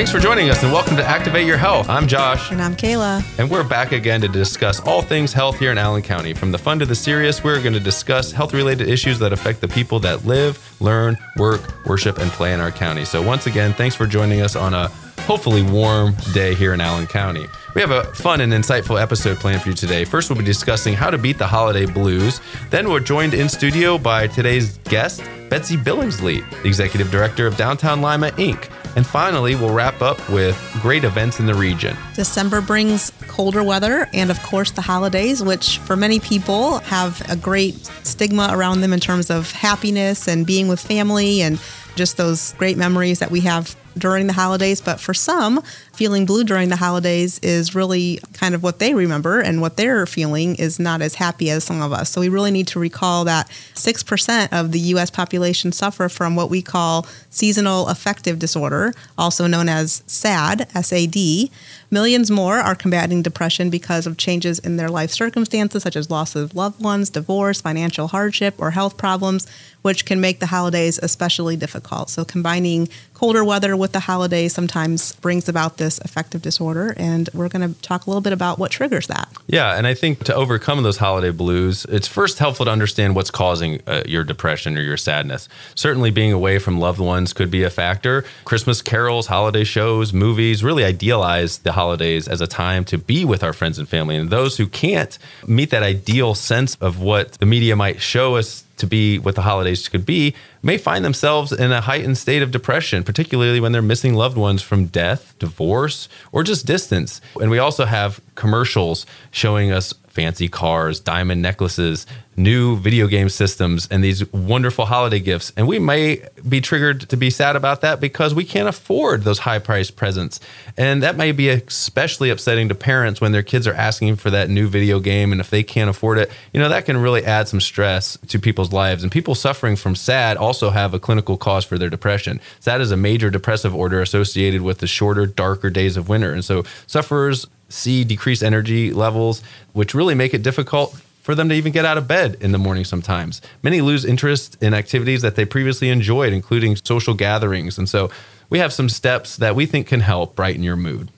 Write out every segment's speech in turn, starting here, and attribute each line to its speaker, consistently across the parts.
Speaker 1: Thanks for joining us and welcome to Activate Your Health. I'm Josh.
Speaker 2: And I'm Kayla.
Speaker 1: And we're back again to discuss all things health here in Allen County. From the fun to the serious, we're going to discuss health related issues that affect the people that live, learn, work, worship, and play in our county. So, once again, thanks for joining us on a hopefully warm day here in Allen County. We have a fun and insightful episode planned for you today. First, we'll be discussing how to beat the holiday blues. Then, we're joined in studio by today's guest, Betsy Billingsley, the executive director of Downtown Lima Inc. And finally, we'll wrap up with great events in the region.
Speaker 2: December brings colder weather and, of course, the holidays, which for many people have a great stigma around them in terms of happiness and being with family and just those great memories that we have during the holidays. But for some, feeling blue during the holidays is really kind of what they remember, and what they're feeling is not as happy as some of us. So we really need to recall that 6% of the US population suffer from what we call seasonal affective disorder, also known as SAD, SAD. Millions more are combating depression because of changes in their life circumstances, such as loss of loved ones, divorce, financial hardship, or health problems, which can make the holidays especially difficult. So, combining colder weather with the holidays sometimes brings about this affective disorder. And we're going to talk a little bit about what triggers that.
Speaker 1: Yeah. And I think to overcome those holiday blues, it's first helpful to understand what's causing uh, your depression or your sadness. Certainly, being away from loved ones could be a factor. Christmas carols, holiday shows, movies really idealize the holidays as a time to be with our friends and family. And those who can't meet that ideal sense of what the media might show us to be what the holidays could be may find themselves in a heightened state of depression, particularly when they're missing loved ones from death, divorce, or just distance. And we also have commercials showing us fancy cars, diamond necklaces, new video game systems, and these wonderful holiday gifts. And we may be triggered to be sad about that because we can't afford those high priced presents. And that may be especially upsetting to parents when their kids are asking for that new video game. And if they can't afford it, you know, that can really add some stress to people's lives. And people suffering from SAD also have a clinical cause for their depression. SAD is a major depressive order associated with the shorter, darker days of winter. And so sufferers see decreased energy levels, which really make it difficult for them to even get out of bed in the morning sometimes. Many lose interest in activities that they previously enjoyed, including social gatherings. And so we have some steps that we think can help brighten your mood.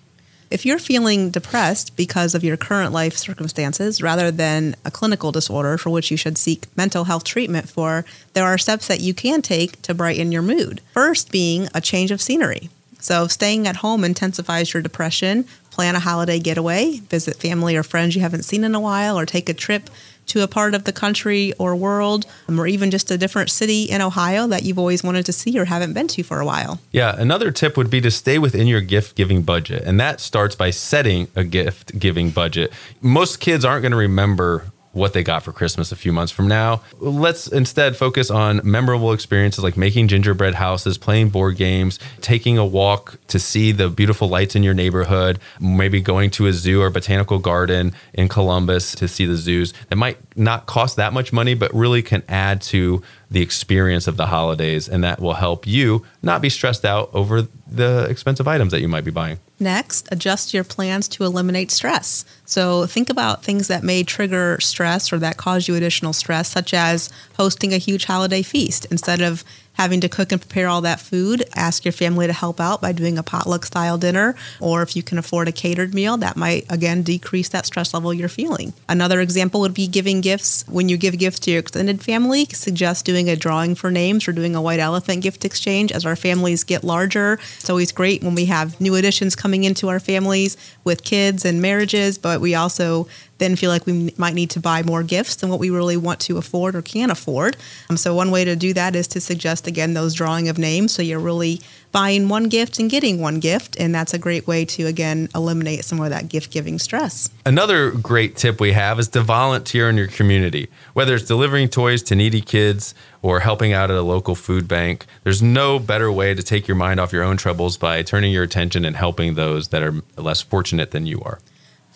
Speaker 2: If you're feeling depressed because of your current life circumstances rather than a clinical disorder for which you should seek mental health treatment for, there are steps that you can take to brighten your mood. First, being a change of scenery. So, staying at home intensifies your depression, plan a holiday getaway, visit family or friends you haven't seen in a while, or take a trip to a part of the country or world, um, or even just a different city in Ohio that you've always wanted to see or haven't been to for a while.
Speaker 1: Yeah, another tip would be to stay within your gift giving budget. And that starts by setting a gift giving budget. Most kids aren't going to remember what they got for Christmas a few months from now. Let's instead focus on memorable experiences like making gingerbread houses, playing board games, taking a walk to see the beautiful lights in your neighborhood, maybe going to a zoo or botanical garden in Columbus to see the zoos. That might not cost that much money, but really can add to the experience of the holidays. And that will help you not be stressed out over the expensive items that you might be buying.
Speaker 2: Next, adjust your plans to eliminate stress. So, think about things that may trigger stress or that cause you additional stress, such as hosting a huge holiday feast. Instead of having to cook and prepare all that food, ask your family to help out by doing a potluck style dinner. Or if you can afford a catered meal, that might again decrease that stress level you're feeling. Another example would be giving gifts. When you give gifts to your extended family, suggest doing a drawing for names or doing a white elephant gift exchange as our families get larger. It's always great when we have new additions coming into our families with kids and marriages, but we also then feel like we might need to buy more gifts than what we really want to afford or can afford. Um, so, one way to do that is to suggest again those drawing of names. So, you're really buying one gift and getting one gift. And that's a great way to, again, eliminate some of that gift giving stress.
Speaker 1: Another great tip we have is to volunteer in your community, whether it's delivering toys to needy kids or helping out at a local food bank. There's no better way to take your mind off your own troubles by turning your attention and helping those that are less fortunate than you are.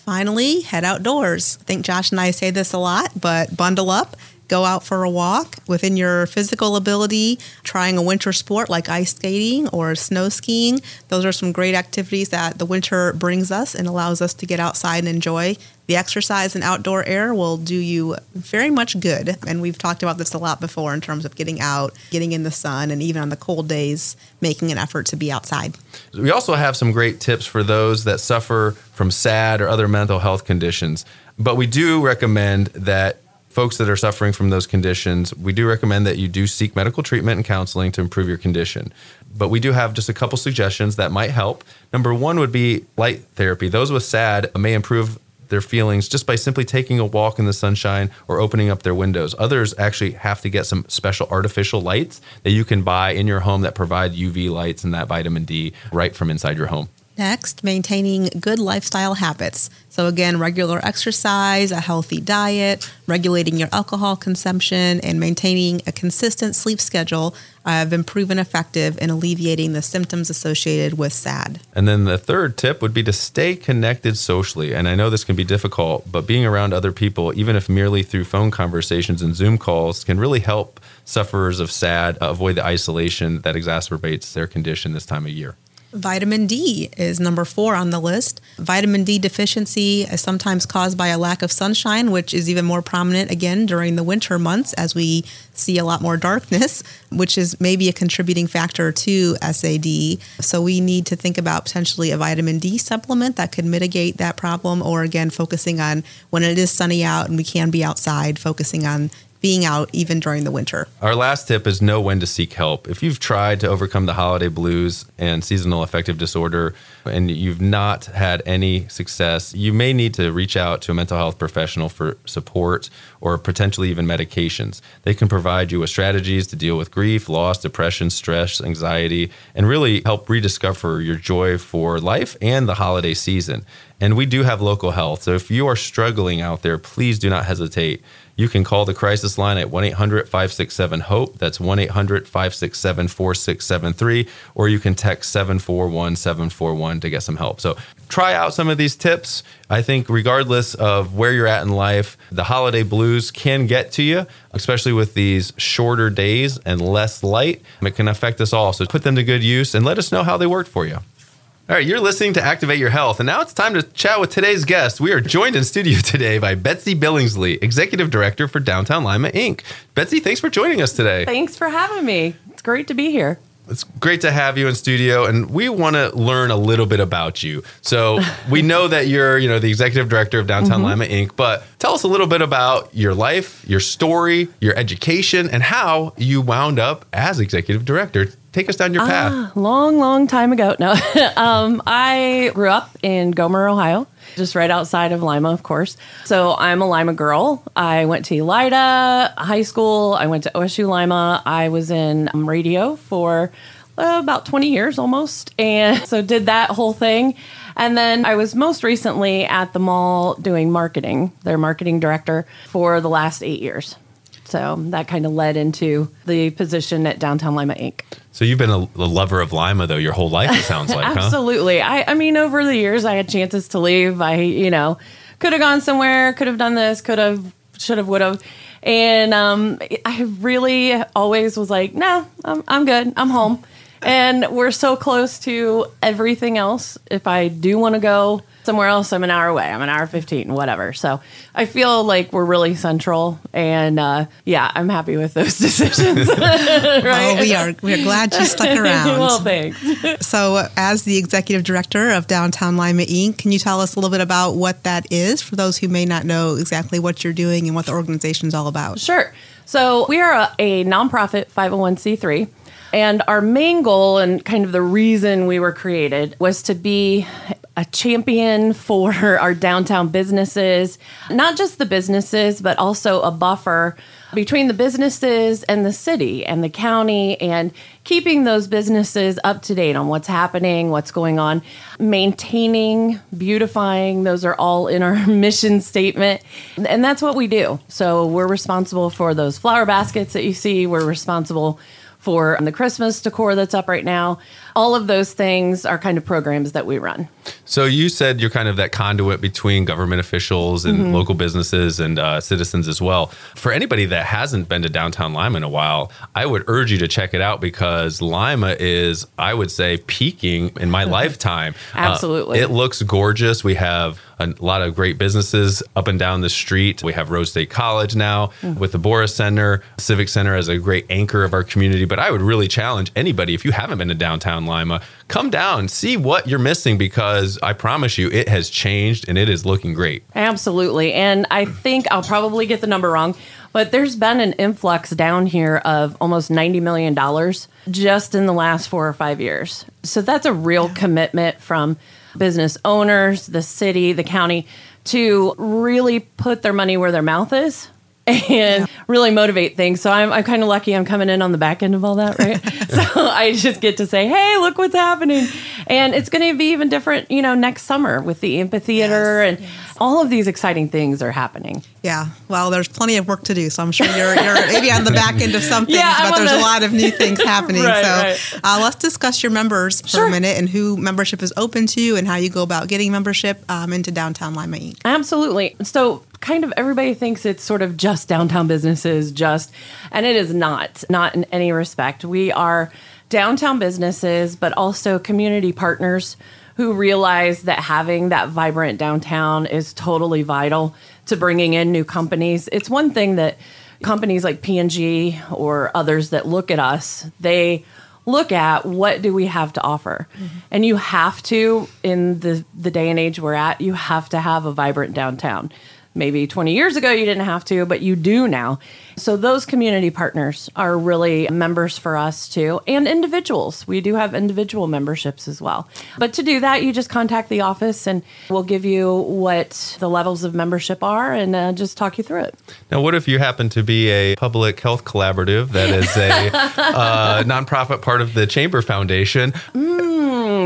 Speaker 2: Finally, head outdoors. I think Josh and I say this a lot, but bundle up go out for a walk within your physical ability, trying a winter sport like ice skating or snow skiing. Those are some great activities that the winter brings us and allows us to get outside and enjoy. The exercise and outdoor air will do you very much good. And we've talked about this a lot before in terms of getting out, getting in the sun, and even on the cold days, making an effort to be outside.
Speaker 1: We also have some great tips for those that suffer from SAD or other mental health conditions. But we do recommend that folks that are suffering from those conditions, we do recommend that you do seek medical treatment and counseling to improve your condition. But we do have just a couple suggestions that might help. Number one would be light therapy. Those with SAD may improve their feelings just by simply taking a walk in the sunshine or opening up their windows. Others actually have to get some special artificial lights that you can buy in your home that provide UV lights and that vitamin D right from inside your home.
Speaker 2: Next, maintaining good lifestyle habits. So, again, regular exercise, a healthy diet, regulating your alcohol consumption, and maintaining a consistent sleep schedule have been proven effective in alleviating the symptoms associated with SAD.
Speaker 1: And then the third tip would be to stay connected socially. And I know this can be difficult, but being around other people, even if merely through phone conversations and Zoom calls, can really help sufferers of SAD avoid the isolation that exacerbates their condition this time of year.
Speaker 2: Vitamin D is number four on the list. Vitamin D deficiency is sometimes caused by a lack of sunshine, which is even more prominent again during the winter months as we see a lot more darkness, which is maybe a contributing factor to SAD. So we need to think about potentially a vitamin D supplement that could mitigate that problem, or again, focusing on when it is sunny out and we can be outside, focusing on being out even during the winter.
Speaker 1: Our last tip is know when to seek help. If you've tried to overcome the holiday blues and seasonal affective disorder and you've not had any success, you may need to reach out to a mental health professional for support or potentially even medications. They can provide you with strategies to deal with grief, loss, depression, stress, anxiety, and really help rediscover your joy for life and the holiday season. And we do have local health. So if you are struggling out there, please do not hesitate you can call the crisis line at 1 800 567 HOPE. That's 1 800 567 4673. Or you can text 741 741 to get some help. So try out some of these tips. I think, regardless of where you're at in life, the holiday blues can get to you, especially with these shorter days and less light. It can affect us all. So put them to good use and let us know how they worked for you. All right, you're listening to Activate Your Health, and now it's time to chat with today's guest. We are joined in studio today by Betsy Billingsley, Executive Director for Downtown Lima Inc. Betsy, thanks for joining us today.
Speaker 3: Thanks for having me. It's great to be here.
Speaker 1: It's great to have you in studio, and we want to learn a little bit about you. So we know that you're, you know, the executive director of Downtown mm-hmm. Lima Inc. But tell us a little bit about your life, your story, your education, and how you wound up as executive director. Take us down your path. Ah,
Speaker 3: long, long time ago. No, um, I grew up in Gomer, Ohio just right outside of Lima, of course. So I'm a Lima girl. I went to Elida High School. I went to OSU Lima. I was in radio for uh, about 20 years almost. And so did that whole thing. And then I was most recently at the mall doing marketing, their marketing director for the last eight years. So that kind of led into the position at Downtown Lima Inc.
Speaker 1: So you've been a, a lover of Lima though your whole life. It sounds like
Speaker 3: absolutely.
Speaker 1: Huh?
Speaker 3: I, I mean, over the years, I had chances to leave. I, you know, could have gone somewhere, could have done this, could have, should have, would have, and um, I really always was like, no, I'm, I'm good. I'm home, and we're so close to everything else. If I do want to go somewhere else, I'm an hour away. I'm an hour 15, whatever. So I feel like we're really central. And uh, yeah, I'm happy with those decisions.
Speaker 2: right? Oh, we are. We're glad you stuck around.
Speaker 3: well, thanks.
Speaker 2: so, as the executive director of Downtown Lima Inc., can you tell us a little bit about what that is for those who may not know exactly what you're doing and what the organization is all about?
Speaker 3: Sure. So, we are a, a nonprofit 501c3. And our main goal and kind of the reason we were created was to be a champion for our downtown businesses, not just the businesses, but also a buffer between the businesses and the city and the county and keeping those businesses up to date on what's happening, what's going on, maintaining, beautifying. Those are all in our mission statement. And that's what we do. So we're responsible for those flower baskets that you see, we're responsible for the Christmas decor that's up right now. All of those things are kind of programs that we run.
Speaker 1: So you said you're kind of that conduit between government officials and
Speaker 3: Mm-hmm.
Speaker 1: local businesses and uh, citizens as well. For anybody that hasn't been to downtown Lima in a while, I would urge you to check it out because Lima is, I would say, peaking in my lifetime. Uh,
Speaker 3: Absolutely.
Speaker 1: it looks gorgeous. We have a lot of great businesses up and down the street. We have Rhodes State College now
Speaker 3: Mm.
Speaker 1: with the Boris Center, Civic Center as a great anchor of our community. But I would really challenge anybody if you haven't been to downtown Lima, come down, see what you're missing because I promise you it has changed and it is looking great.
Speaker 3: Absolutely. And I think I'll probably get the number wrong, but there's been an influx down here of almost $90 million just in the last four or five years. So that's a real commitment from business owners, the city, the county to really put their money where their mouth is. And really motivate things. So I'm, I'm kind of lucky I'm coming in on the back end of all that, right? so I just get to say, hey, look what's happening. And it's going to be even different, you know, next summer with the amphitheater
Speaker 2: Yes,
Speaker 3: and all of these exciting things are happening.
Speaker 2: Yeah, well, there's plenty of work to do, so I'm sure you're, you're maybe on the back end of some things,
Speaker 3: Yeah,
Speaker 2: but there's a lot of new things happening.
Speaker 3: Right,
Speaker 2: so
Speaker 3: right.
Speaker 2: Uh, let's discuss your members for
Speaker 3: Sure.
Speaker 2: a minute and who membership is open to and how you go about getting membership um, into Downtown Lima Inc.
Speaker 3: Absolutely. So, kind of everybody thinks it's sort of just downtown businesses, just, and it is not, not in any respect. We are downtown businesses, but also community partners who realize that having that vibrant downtown is totally vital to bringing in new companies. It's one thing that companies like P&G or others that look at us, they look at what do we have to offer. Mm-hmm. And you have to in the the day and age we're at you have to have a vibrant downtown. Maybe 20 years ago you didn't have to but you do now so those community partners are really members for us too and individuals we do have individual memberships as well but to do that you just contact the office and we'll give you what the levels of membership are and uh, just talk you through it
Speaker 1: Now, what if you happen to be a public health collaborative that is a uh, nonprofit part of the Chamber Foundation?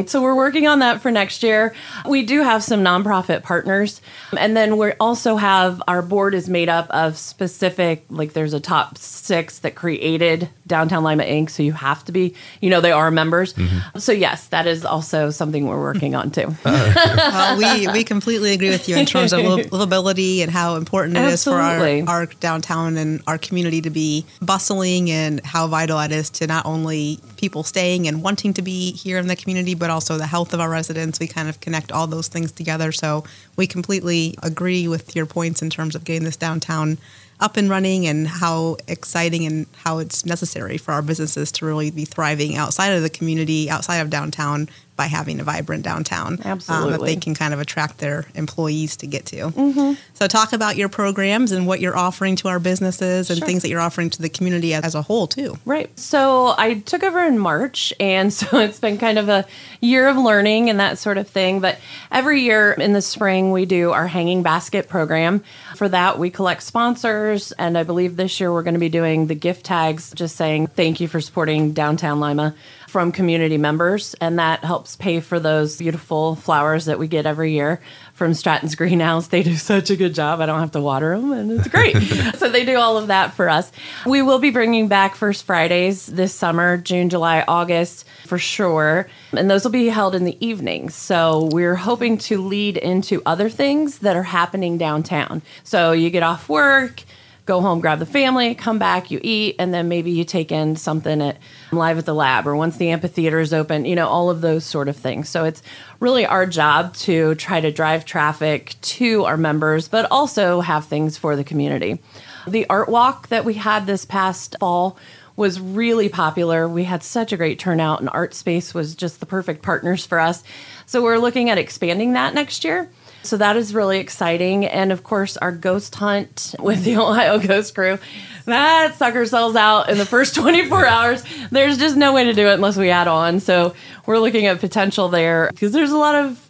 Speaker 3: So we're working on that for next year. We do have some nonprofit partners. And then we also have our board is made up of specific, like there's a top six that created Downtown Lima Inc. So you have to be, you know, they are members. Mm-hmm. So yes, that is also something we're working on too.
Speaker 2: Oh, well, we, we completely agree with you in terms of livability and how important it is for our, our downtown and our community to be bustling and how vital it is to not only people staying and wanting to be here in the community, but also the health of our residents. We kind of connect all those things together. So we completely agree with your points in terms of getting this downtown up and running and how exciting and how it's necessary for our businesses to really be thriving outside of the community, outside of downtown by having a vibrant downtown. Um, that they can kind of attract their employees to get to. So talk about your programs and what you're offering to our businesses and
Speaker 3: Sure.
Speaker 2: things that you're offering to the community as, as a whole too.
Speaker 3: Right. So I took over in March, and so it's been kind of a year of learning and that sort of thing. But every year in the spring, we do our hanging basket program. For that, we collect sponsors, and I believe this year we're going to be doing the gift tags, just saying thank you for supporting Downtown Lima from community members, and that helps pay for those beautiful flowers that we get every year from Stratton's Greenhouse. They do such a good job. I don't have to water them, and it's great. so they do all of that for us. We will be bringing back First Fridays this summer, June, July, August for sure. And those will be held in the evenings. So we're hoping to lead into other things that are happening downtown. So you get off work, go home, grab the family, come back, you eat, and then maybe you take in something at Live at the Lab or once the amphitheater is open, you know, all of those sort of things. So it's really our job to try to drive traffic to our members, but also have things for the community. The art walk that we had this past fall was really popular. We had such a great turnout, and Art Space was just the perfect partners for us. So we're looking at expanding that next year. So that is really exciting. And of course, our ghost hunt with the Ohio Ghost Crew, that sucker sells out in the first 24 hours. There's just no way to do it unless we add on. So we're looking at potential there because there's a lot of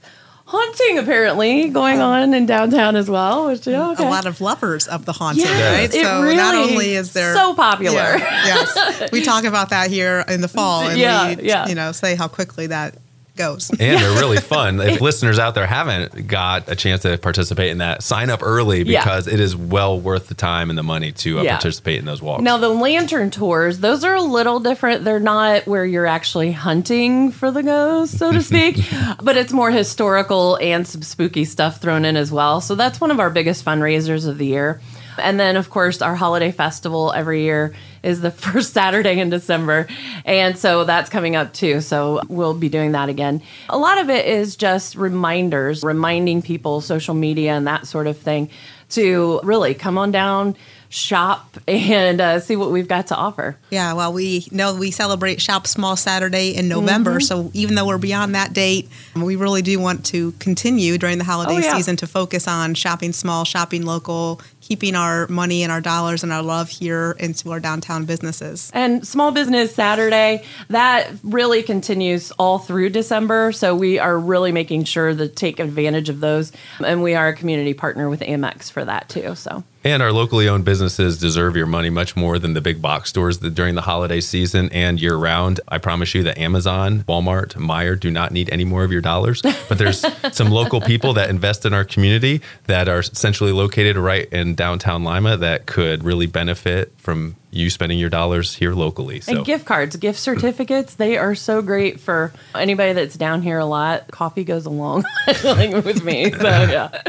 Speaker 3: haunting apparently going on in downtown as well. Which yeah, okay.
Speaker 2: A lot of lovers of the haunted,
Speaker 3: Yes,
Speaker 2: right? so not only is there
Speaker 3: so popular.
Speaker 2: Yeah, yes, we talk about that here in the fall, and
Speaker 3: Yeah,
Speaker 2: we
Speaker 3: yeah.
Speaker 2: you know say how quickly that goes.
Speaker 1: and they're really fun. If listeners out there haven't got a chance to participate in that, sign up early
Speaker 3: Yeah.
Speaker 1: because it is well worth the time and the money to uh,
Speaker 3: Yeah.
Speaker 1: participate in those walks.
Speaker 3: Now the lantern tours, those are a little different. They're not where you're actually hunting for the ghost, so to speak, but it's more historical and some spooky stuff thrown in as well. So that's one of our biggest fundraisers of the year. And then of course our holiday festival every year is the first Saturday in December. And so that's coming up too. So we'll be doing that again. A lot of it is just reminders, reminding people social media and that sort of thing to really come on down, shop, and uh, see what we've got to offer.
Speaker 2: Yeah, well, we know we celebrate Shop Small Saturday in November.
Speaker 3: Mm-hmm.
Speaker 2: So even though we're beyond that date, we really do want to continue during the holiday
Speaker 3: Oh, yeah.
Speaker 2: season to focus on shopping small, shopping local, keeping our money and our dollars and our love here into our downtown businesses.
Speaker 3: And Small Business Saturday, that really continues all through December. So we are really making sure to take advantage of those. And we are a community partner with Amex for that too. So
Speaker 1: And our locally owned businesses deserve your money much more than the big box stores that during the holiday season and year round. I promise you that Amazon, Walmart, Meijer do not need any more of your dollars. But there's some local people that invest in our community that are essentially located right in downtown Lima that could really benefit from you spending your dollars here locally. So
Speaker 3: And gift cards, gift certificates, they are so great for anybody that's down here a lot. Coffee goes along with me. So, yeah.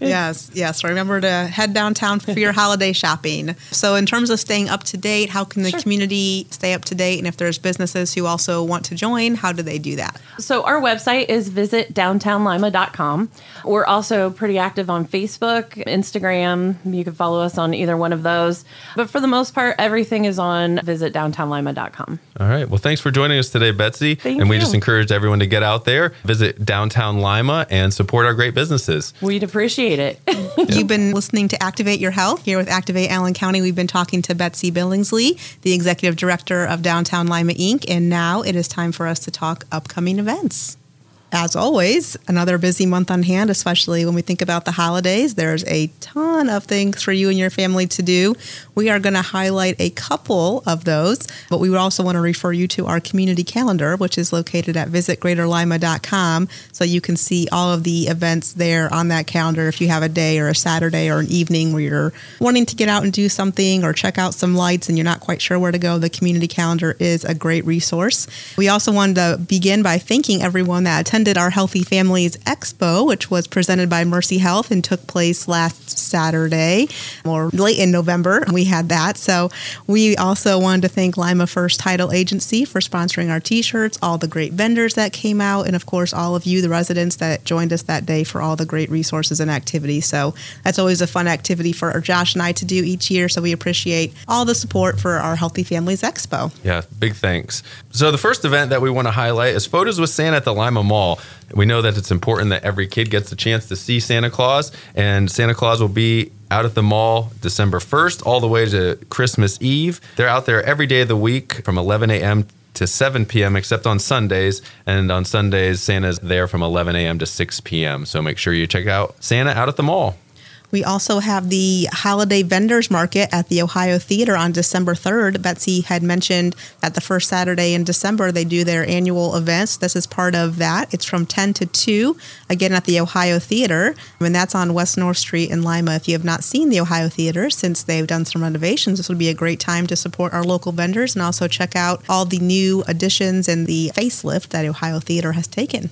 Speaker 2: yes, yes. Remember to head downtown for your holiday shopping. So, in terms of staying up to date, how can the
Speaker 3: Sure.
Speaker 2: community stay up to date? And if there's businesses who also want to join, how do they do that?
Speaker 3: So our website is visit downtownlima.com. We're also pretty active on Facebook, Instagram. You can follow us on either one of those. But for the most part, everything is on visit downtownlima.com.
Speaker 1: All right. Well, thanks for joining us today, Betsy.
Speaker 3: Thank
Speaker 1: and we
Speaker 3: you.
Speaker 1: just encourage everyone to get out there, visit downtown Lima, and support our great businesses.
Speaker 3: We'd appreciate it.
Speaker 2: You've been listening to Activate Your Health here with Activate Allen County. We've been talking to Betsy Billingsley, the executive director of Downtown Lima Inc., and now it is time for us to talk upcoming events. As always, another busy month on hand, especially when we think about the holidays. There's a ton of things for you and your family to do. We are going to highlight a couple of those, but we would also want to refer you to our community calendar, which is located at visitgreaterlima.com, so you can see all of the events there on that calendar if you have a day or a Saturday or an evening where you're wanting to get out and do something or check out some lights and you're not quite sure where to go. The community calendar is a great resource. We also wanted to begin by thanking everyone that attended our Healthy Families Expo, which was presented by Mercy Health and took place last Saturday or late in November. We had that. So we also wanted to thank Lima First Title Agency for sponsoring our t shirts, all the great vendors that came out, and of course, all of you, the residents that joined us that day for all the great resources and activities. So that's always a fun activity for Josh and I to do each year. So we appreciate all the support for our Healthy Families Expo.
Speaker 1: Yeah, big thanks. So, the first event that we want to highlight is Photos with Santa at the Lima Mall. We know that it's important that every kid gets a chance to see Santa Claus, and Santa Claus will be out at the mall December 1st all the way to Christmas Eve. They're out there every day of the week from 11 a.m. to 7 p.m., except on Sundays. And on Sundays, Santa's there from 11 a.m. to 6 p.m. So make sure you check out Santa out at the mall.
Speaker 2: We also have the Holiday Vendors Market at the Ohio Theater on December 3rd. Betsy had mentioned that the first Saturday in December they do their annual events. This is part of that. It's from 10 to 2, again at the Ohio Theater, and that's on West North Street in Lima. If you have not seen the Ohio Theater since they've done some renovations, this would be a great time to support our local vendors and also check out all the new additions and the facelift that Ohio Theater has taken.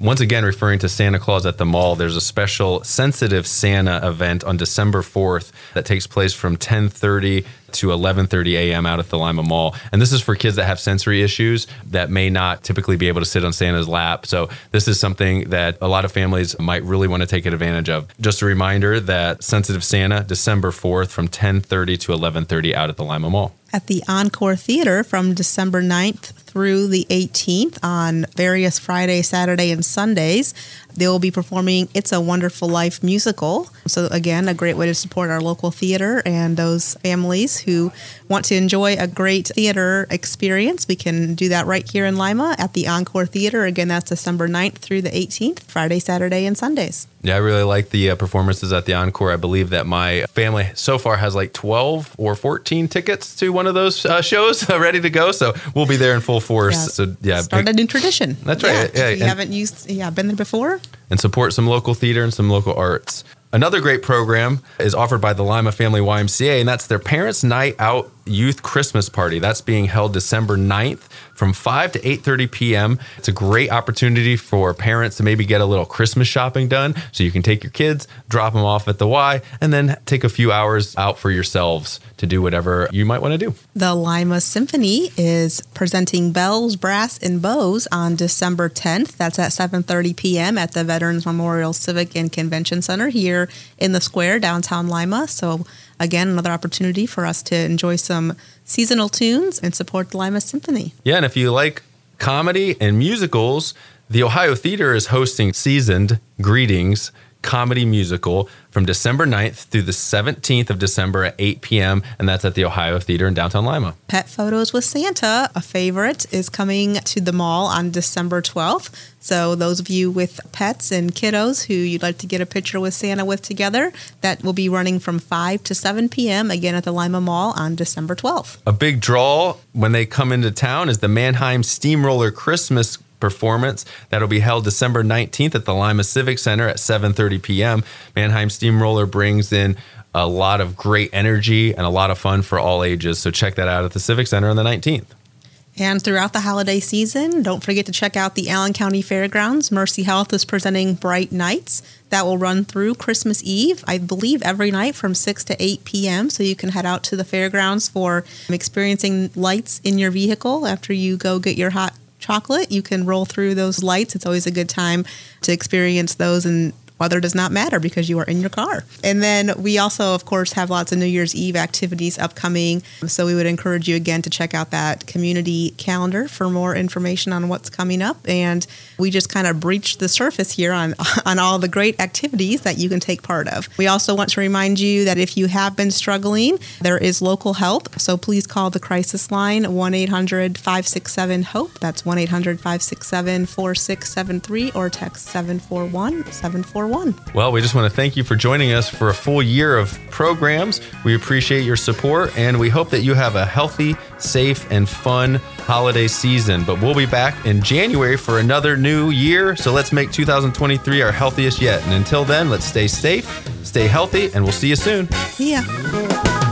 Speaker 1: Once again, referring to Santa Claus at the mall, there's a special sensitive Santa event on December 4th that takes place from 10:30 to 11:30 a.m. out at the Lima Mall. And this is for kids that have sensory issues that may not typically be able to sit on Santa's lap. So this is something that a lot of families might really want to take advantage of. Just a reminder that sensitive Santa December 4th from 10:30 to 11:30 out at the Lima Mall.
Speaker 2: at the Encore Theater from December 9th through the 18th on various Friday, Saturday, and Sundays. They will be performing It's a Wonderful Life musical. So, again, a great way to support our local theater and those families folks who want to enjoy a great theater experience, we can do that right here in Lima at the Encore Theater. Again, that's December 9th through the 18th, Friday, Saturday, and Sundays.
Speaker 1: Yeah, I really like the uh, performances at the Encore. I believe that my family so far has like 12 or 14 tickets to one of those uh, shows ready to go. So we'll be there in full force.
Speaker 2: Yes.
Speaker 1: So yeah,
Speaker 2: Start a new tradition.
Speaker 1: That's right.
Speaker 2: Yeah,
Speaker 1: Yeah,
Speaker 2: if you
Speaker 1: and-
Speaker 2: haven't used, yeah, been there before.
Speaker 1: and support some local theater and some local arts. Another great program is offered by the Lima Family YMCA, and that's their Parents Night Out Youth Christmas Party. That's being held December 9th from 5 to 8:30 p.m. It's a great opportunity for parents to maybe get a little Christmas shopping done so you can take your kids, drop them off at the Y, and then take a few hours out for yourselves to do whatever you might want to do.
Speaker 2: The Lima Symphony is presenting bells, brass, and bows on December 10th. That's at 7:30 p.m. at the Veterans Memorial Civic and Convention Center here in the square downtown Lima. So again, another opportunity for us to enjoy some seasonal tunes and support the Lima Symphony.
Speaker 1: Yeah, and if you like comedy and musicals, the Ohio Theater is hosting Seasoned Greetings comedy musical from December 9th through the 17th of December at 8 p.m. And that's at the Ohio Theater in downtown Lima.
Speaker 2: Pet Photos with Santa, a favorite, is coming to the mall on December 12th. So, those of you with pets and kiddos who you'd like to get a picture with Santa with together, that will be running from 5 to 7 p.m. again at the Lima Mall on December 12th.
Speaker 1: A big draw when they come into town is the Mannheim Steamroller Christmas performance that'll be held December 19th at the Lima Civic Center at 7:30 p.m. Mannheim Steamroller brings in a lot of great energy and a lot of fun for all ages. So check that out at the Civic Center on the 19th.
Speaker 2: And throughout the holiday season, don't forget to check out the Allen County Fairgrounds. Mercy Health is presenting Bright Nights that will run through Christmas Eve, I believe every night from 6 to 8 p.m. So you can head out to the fairgrounds for experiencing lights in your vehicle after you go get your hot chocolate. You can roll through those lights. It's always a good time to experience those and weather does not matter because you are in your car. And then we also, of course, have lots of New Year's Eve activities upcoming. So we would encourage you again to check out that community calendar for more information on what's coming up. And we just kind of breached the surface here on, on all the great activities that you can take part of. We also want to remind you that if you have been struggling, there is local help. So please call the crisis line 1 800 567 HOPE. That's 1 800 567 4673 or text 741 741.
Speaker 1: Well, we just want to thank you for joining us for a full year of programs. We appreciate your support and we hope that you have a healthy, safe, and fun holiday season. But we'll be back in January for another new year. So let's make 2023 our healthiest yet. And until then, let's stay safe, stay healthy, and we'll see you soon.
Speaker 2: See ya.